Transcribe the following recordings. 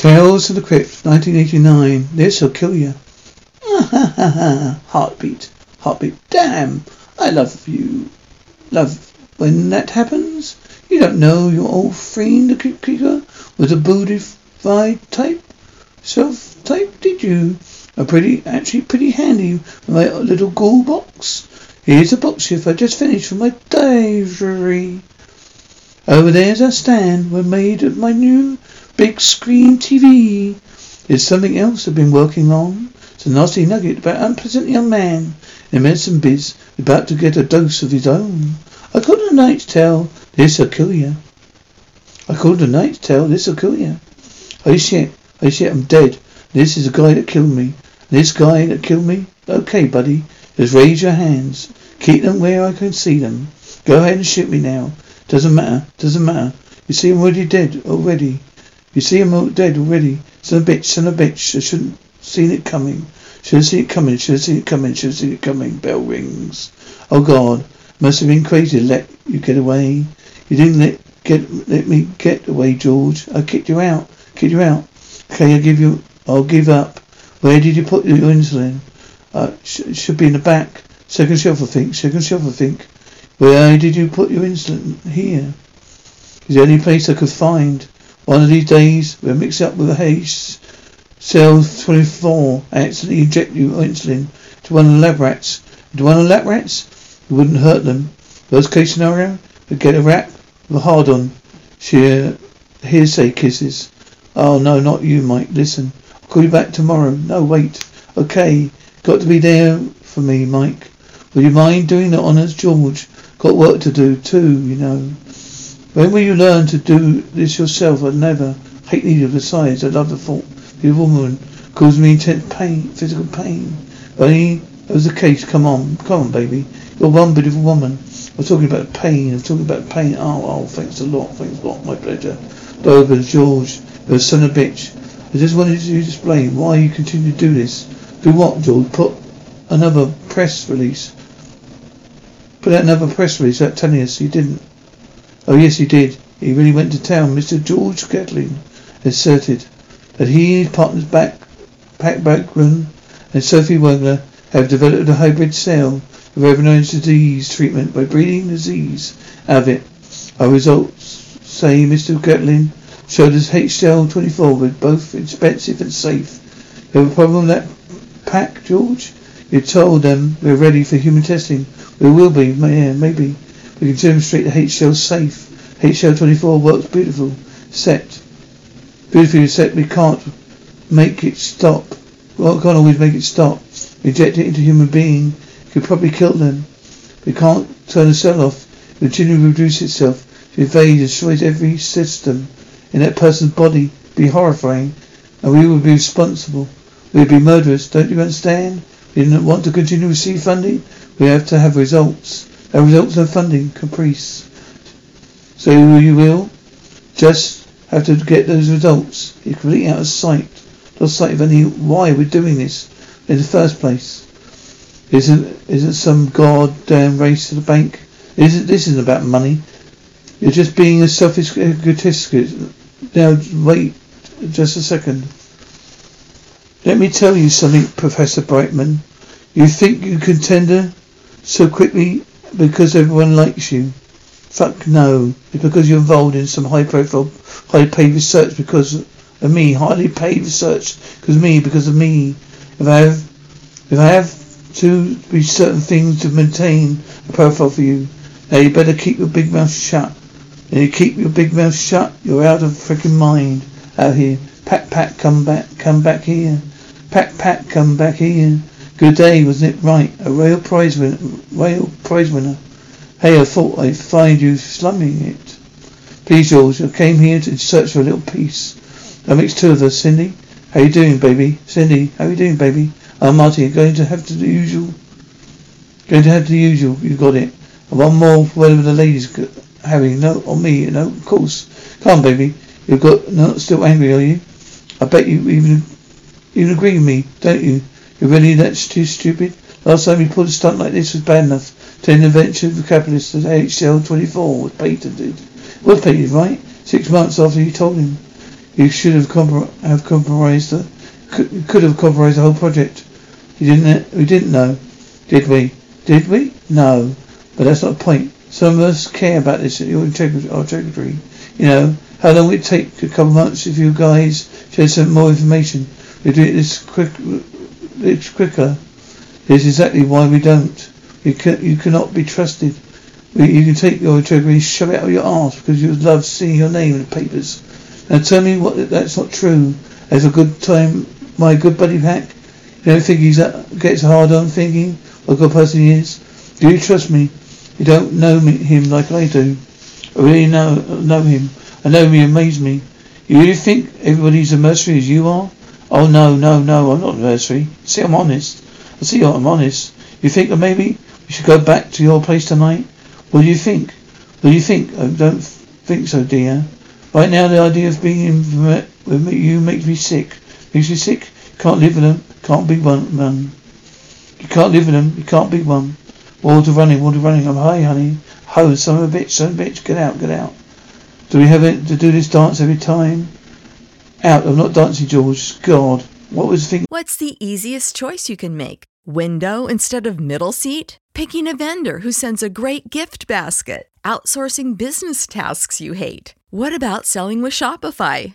Tales of the Crypt, 1989. This'll kill you. Ha ha ha ha Heartbeat. Heartbeat. Damn. I love you. Love when that happens. You don't know your old friend, the Crypt Keeper, was a bootified type, self type, did you? A pretty, actually pretty handy my little ghoul box. Here's a box shift I just finished for my diary. Over there's a stand we're made of my new big screen TV. There's something else I've been working on. It's a nasty nugget about an unpleasant young man in medicine biz about to get a dose of his own. I called a night's tale. This'll kill you. I called a night's tale. This'll kill you. Oh shit. Oh shit. I'm dead. This is the guy that killed me. This guy that killed me? Okay, buddy. Just raise your hands. Keep them where I can see them. Go ahead and shoot me now. Doesn't matter. Doesn't matter. You see I'm already dead already. You see him dead already. Son of a bitch, son of a bitch. I shouldn't seen it coming. Should have seen it coming. Should have seen it coming. Should have seen it coming. Bell rings. Oh God. Must have been crazy to let you get away. You didn't let get let me get away, George. I kicked you out. Kicked you out. Okay, I'll give you I'll give up. Where did you put your insulin? Uh, sh- should be in the back. Second shelf, I think. Second shelf, I think. Where did you put your insulin? Here. It's the only place I could find. One of these days, we'll mix it up with a haze. Cell 24, I accidentally inject you insulin to one of the lab rats. To one of the lab rats? It wouldn't hurt them. Worst case scenario, we get a rat with a hard on. Sheer uh, hearsay kisses. Oh no, not you, Mike. Listen. I'll call you back tomorrow. No, wait. Okay. Got to be there for me, Mike. Would you mind doing the honours, George? Got work to do too, you know. When will you learn to do this yourself? I never. Hate neither. Besides, I love the thought. The woman caused me intense pain, physical pain. Only that was the case. Come on, come on, baby. You're one beautiful woman. I'm talking about pain. I'm talking about pain. Oh, oh, thanks a lot. Thanks a lot. My pleasure. Dover, George, you're a son of a bitch. I just wanted you to explain why you continue to do this. Do what, George? Put another press release. Put out another press release out telling us you didn't. Oh yes, he did. He really went to town. Mr. George Gatlin asserted that he and his partners back, Backman and Sophie Wagner have developed a hybrid cell of recognized disease treatment by breeding disease out of it. Our results say Mr. Gatlin showed us HCL24 were both expensive and safe. You have a problem with that pack, George? You told them we're ready for human testing. We will be, yeah, maybe. We can demonstrate the HCL safe. HCL24 works beautiful. Set. Beautifully set. We can't make it stop. We can't always make it stop. Inject it into human being. Could probably kill them. We can't turn the cell off. It continually reproduce itself. It invades, and destroys every system in that person's body be horrifying, and we would be responsible. We would be murderous, don't you understand? We didn't want to continue to receive funding. We have to have results. Our results and funding, caprice. So you will just have to get those results. You're completely out of sight. Lost sight of any why we're doing this in the first place. Isn't isn't some goddamn race to the bank? Isn't this isn't about money? You're just being a selfish egotistic. Now wait just a second. Let me tell you something, Professor Brightman. You think you can tender so quickly because everyone likes you. Fuck no. It's because you're involved in some high profile, high paid research because of me, highly paid research, because of me, because of me. If I have, if I have to be certain things to maintain a profile for you, now you better keep your big mouth shut. Now you keep your big mouth shut, you're out of freaking mind out here. Pack, pack, come back, come back here. Pack, pack, come back here. Good day, wasn't it right? A real prize winner, real prize winner. Hey, I thought I'd find you slumming it. Please, George, I came here to search for a little piece. That makes two of us, Cindy. How you doing, baby? Cindy, how you doing, baby? I'm Marty. You're going to have to the usual. Going to have the usual. You got it. And one more, whatever the ladies having. No, on me. No, of course. Come on, baby. You've got not still angry, are you? I bet you even you agree with me, don't you? Really that too stupid? Last time you pulled a stunt like this was bad enough. To the venture of the capitalist at HL 24 was patented. Was patented, right? Six months after you told him. You should have, comprom- have compromised the, could, could have compromised the whole project. You didn't, we didn't know, did we? Did we? No. But that's not the point. Some of us care about this, your integrity, our integrity. You know, how long would it take? A couple of months if you guys shared some more information. We do it this quick, it's quicker. Is exactly why we don't. You can, you cannot be trusted. You can take your integrity and shove it out of your arse because you love seeing your name in the papers. Now tell me what that's not true. As a good time, my good buddy Pack. You don't think he gets hard on thinking what a good person he is? Do you trust me? You don't know me, him like I do. I really know know him. I know. He amazes me. You really think everybody's a mercenary as you are? Oh no, no, no, I'm not a mercenary. See, I'm honest. I see I'm honest. You think that maybe we should go back to your place tonight? What do you think? What do you think? I don't think so, dear. Right now, the idea of being in with you makes me sick. Makes me sick. Can't live with them. Can't be one. Man. You can't live with them. You can't be one. Water running, water running. I'm high, honey. Ho, son of a bitch, son of a bitch. Get out, get out. Do we have it to do this dance every time? Out. I'm not dancing, George. God. What was the thing? What's the easiest choice you can make? Window instead of middle seat? Picking a vendor who sends a great gift basket? Outsourcing business tasks you hate? What about selling with Shopify?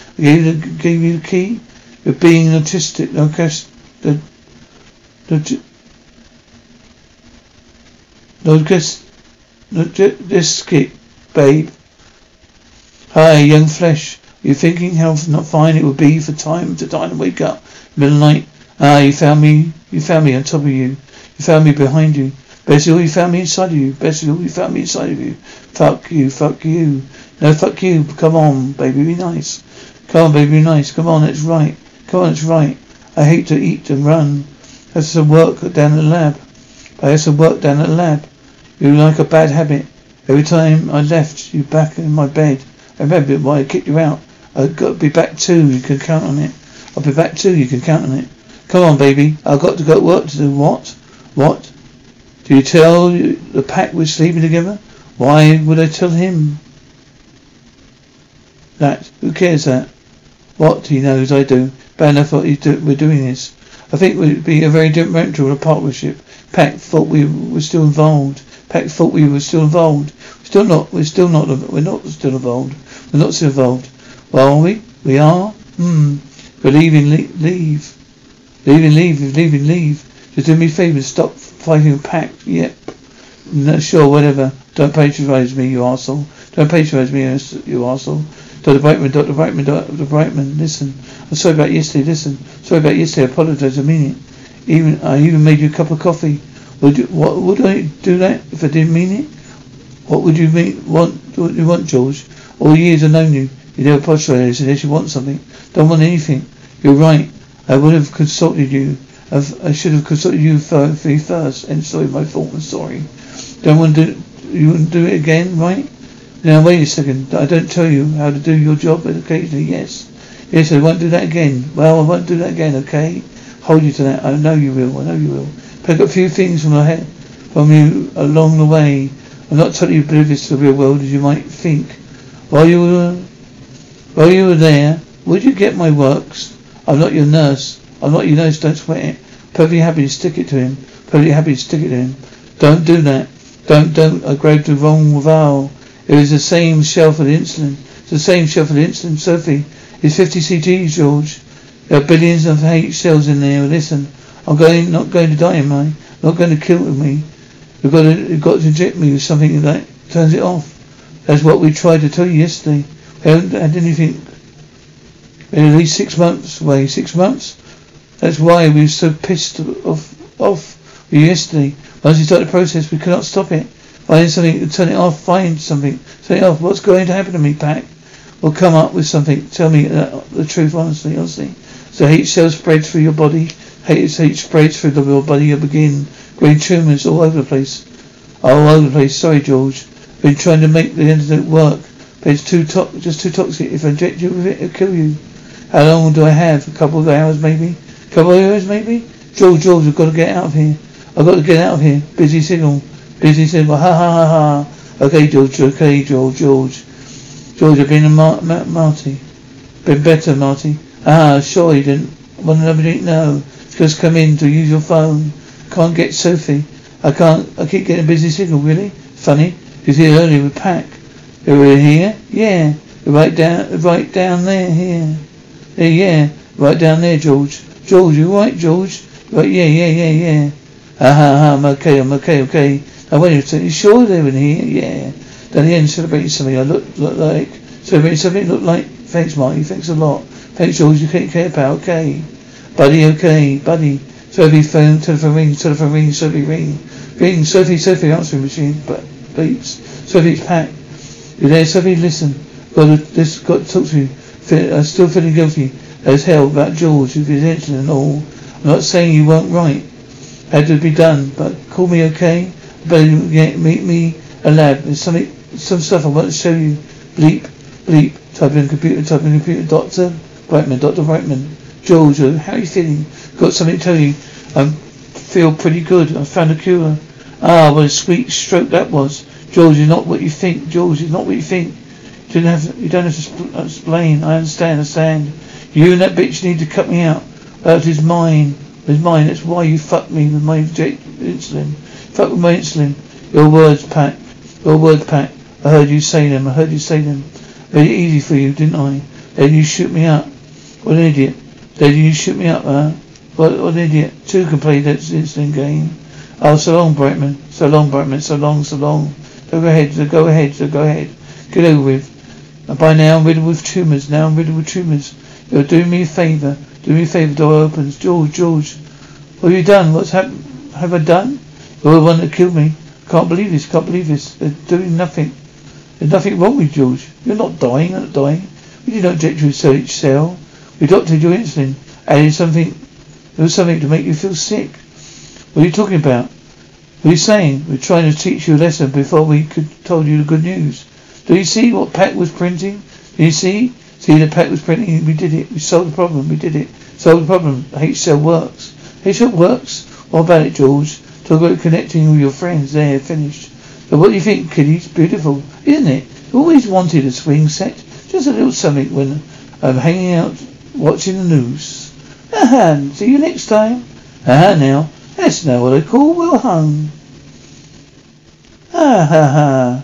you gave you the key of being an autistic, I guess, the, the, no, guess, no, this skip, babe. Hi, young flesh. You're thinking how not fine it would be for time to die and wake up middle night. Ah, you found me. You found me on top of you. You found me behind you. Best of all, you found me inside of you. Best of all, you found me inside of you. Fuck you. Fuck you. No, fuck you. Come on, baby, be nice. Come on, baby, be nice. Come on, it's right. Come on, it's right. I hate to eat and run. Have some work down at the lab. I have some work down at the lab. You like a bad habit. Every time I left you back in my bed, I remember why I kicked you out. I've got to be back too. You can count on it. I'll be back too. You can count on it. Come on, baby. I've got to go to work to do what? What? Do you tell the pack we're sleeping together? Why would I tell him that? Who cares that? What he knows I do. Enough what do, we're doing this. I think it would be a very a partnership. Pack thought we were still involved. Pack thought we were still involved. We're still not. We're still not. We're not still involved. We're not still involved. Well, are we? We are. Hmm. We're leaving. Leave. Leave. Leaving. Leave. Leaving. Leave. Just do me a favour. Stop fighting Pack. Yep. No, sure. Whatever. Don't patronize me, you arsehole. Don't patronize me, you arsehole. Dr. Brightman, Dr. Brightman, Dr. Brightman, listen. I'm sorry about yesterday, listen. Sorry about yesterday, I apologize, I mean it. Even I even made you a cup of coffee. Would you what would I do that if I didn't mean it? What would you mean want what you want, George? All years I've known you, you never postulated unless you want something. Don't want anything. You're right. I would have consulted you. I've, I should have consulted you for, for you first. And sorry, my fault. I'm sorry. Don't want to do, you wouldn't do it again, right? Now wait a second. I don't tell you how to do your job, but occasionally, yes. Yes, I won't do that again. Well, I won't do that again, okay? Hold you to that. I know you will. I know you will. Pick up a few things from head, from you along the way. I'm not totally oblivious to the real world as you might think. While you were, while you were there, would you get my works? I'm not your nurse. I'm not your nurse. Don't sweat it. Perfectly happy to stick it to him. Perfectly happy to stick it to him. Don't do that. Don't, don't. I grabbed the wrong vowel. It was the same shelf of the insulin. It's the same shelf of the insulin, Sophie. It's 50 CGs, George. There are billions of H cells in there. Listen, I'm going, not going to die, am I? Not going to kill me. You've got to, you've got to inject me with something that turns it off. That's what we tried to tell you yesterday. We haven't had anything. At least six months away. Six months? That's why we were so pissed off, off yesterday. Once we start the process, we cannot stop it. Find something, turn it off, find something, turn it off. What's going to happen to me, Pack? Or come up with something. Tell me the truth, honestly, honestly. So H cells spread through your body. H, H spreads through the your body. You begin growing tumours all over the place. All over the place. Sorry, George. Been trying to make the internet work, but it's too to- just too toxic. If I inject you with it, it'll kill you. How long do I have? A couple of hours, maybe. Couple of hours, maybe. George, George, we've got to get out of here. I've got to get out of here. Busy signal. Busy signal. Ha ha ha ha. Okay, George. Okay, George. George. George, I've been a Mar- Mar- Marty. Been better, Marty. Ah, sure you didn't. Want know anything? No. Just come in to use your phone. Can't get Sophie. I can't. I keep getting busy signal. Really? Funny. She's here earlier with Pack. They were here? Yeah. Right down. Right down there. Here. Yeah. Yeah. Right down there, George. George, you right, George? Right. Yeah. Yeah. Yeah. Yeah. Ha ha ha. I'm okay. I'm okay. Okay. I went to you sure they were in here? Yeah. Down the end, celebrating something. I look, look like celebrating something. Look like. Thanks, Marty. Thanks a lot. Thanks, George. You take care, pal. Okay. Buddy, okay. Buddy. Sophie phone, telephone ring, telephone ring, Sophie ring. Ring, Sophie, Sophie, answering machine, but beeps. Sophie, it's Pat. You there, Sophie? Listen. Got to, this, got to talk to you. I'm still feeling guilty as hell about George with his incident and all. I'm not saying you weren't right. Had to be done, but call me okay. Better meet me a lab. There's something, some stuff I want to show you. Bleep, bleep. Type in computer, type in computer. Doctor Brightman, Doctor Brightman. George, how are you feeling? Got something to tell you. I feel pretty good. I found a cure. Ah, what a sweet stroke that was. George, you're not what you think. George, you're not what you think. You don't have, you don't have to spl- uh, explain. I understand, I understand. You and that bitch need to cut me out. That is mine. It's mine. That's why you fucked me with my insulin. Fuck with my insulin. Your words, Pat. Your words, Pat. I heard you say them. I heard you say them. It easy for you, didn't I? Then you shoot me up. What an idiot. Then you shoot me up, huh? What, what an idiot. Two can play that insulin game. Oh, so long, Brightman. So long, Brightman. So long, so long. So go ahead. So go ahead. So go ahead. Get over with. And by now I'm riddled with tumours. Now I'm riddled with tumours. You're doing me a favour. Do me a favour. Door opens. George, George. What have you done? What's happened? Have I done? You're the one that killed me. Can't believe this. Can't believe this. They're doing nothing. There's nothing wrong with George. You're not dying. You're not dying. We did not inject you with cell. We doctored your insulin. Added something. There was something to make you feel sick. What are you talking about? What are you saying? We're trying to teach you a lesson before we could told you the good news. Do you see what Pat was printing? Do you see? See that Pat was printing? We did it. We solved the problem. We did it. Solved the problem. H cell works. H cell works? What about it, George? Talk about connecting with your friends. There, finished. But what do you think, kiddies? Beautiful, isn't it? Always wanted a swing set. Just a little something when I'm hanging out watching the news. Aha, see you next time. Aha now. That's now what I call well hung. Ha ha ha.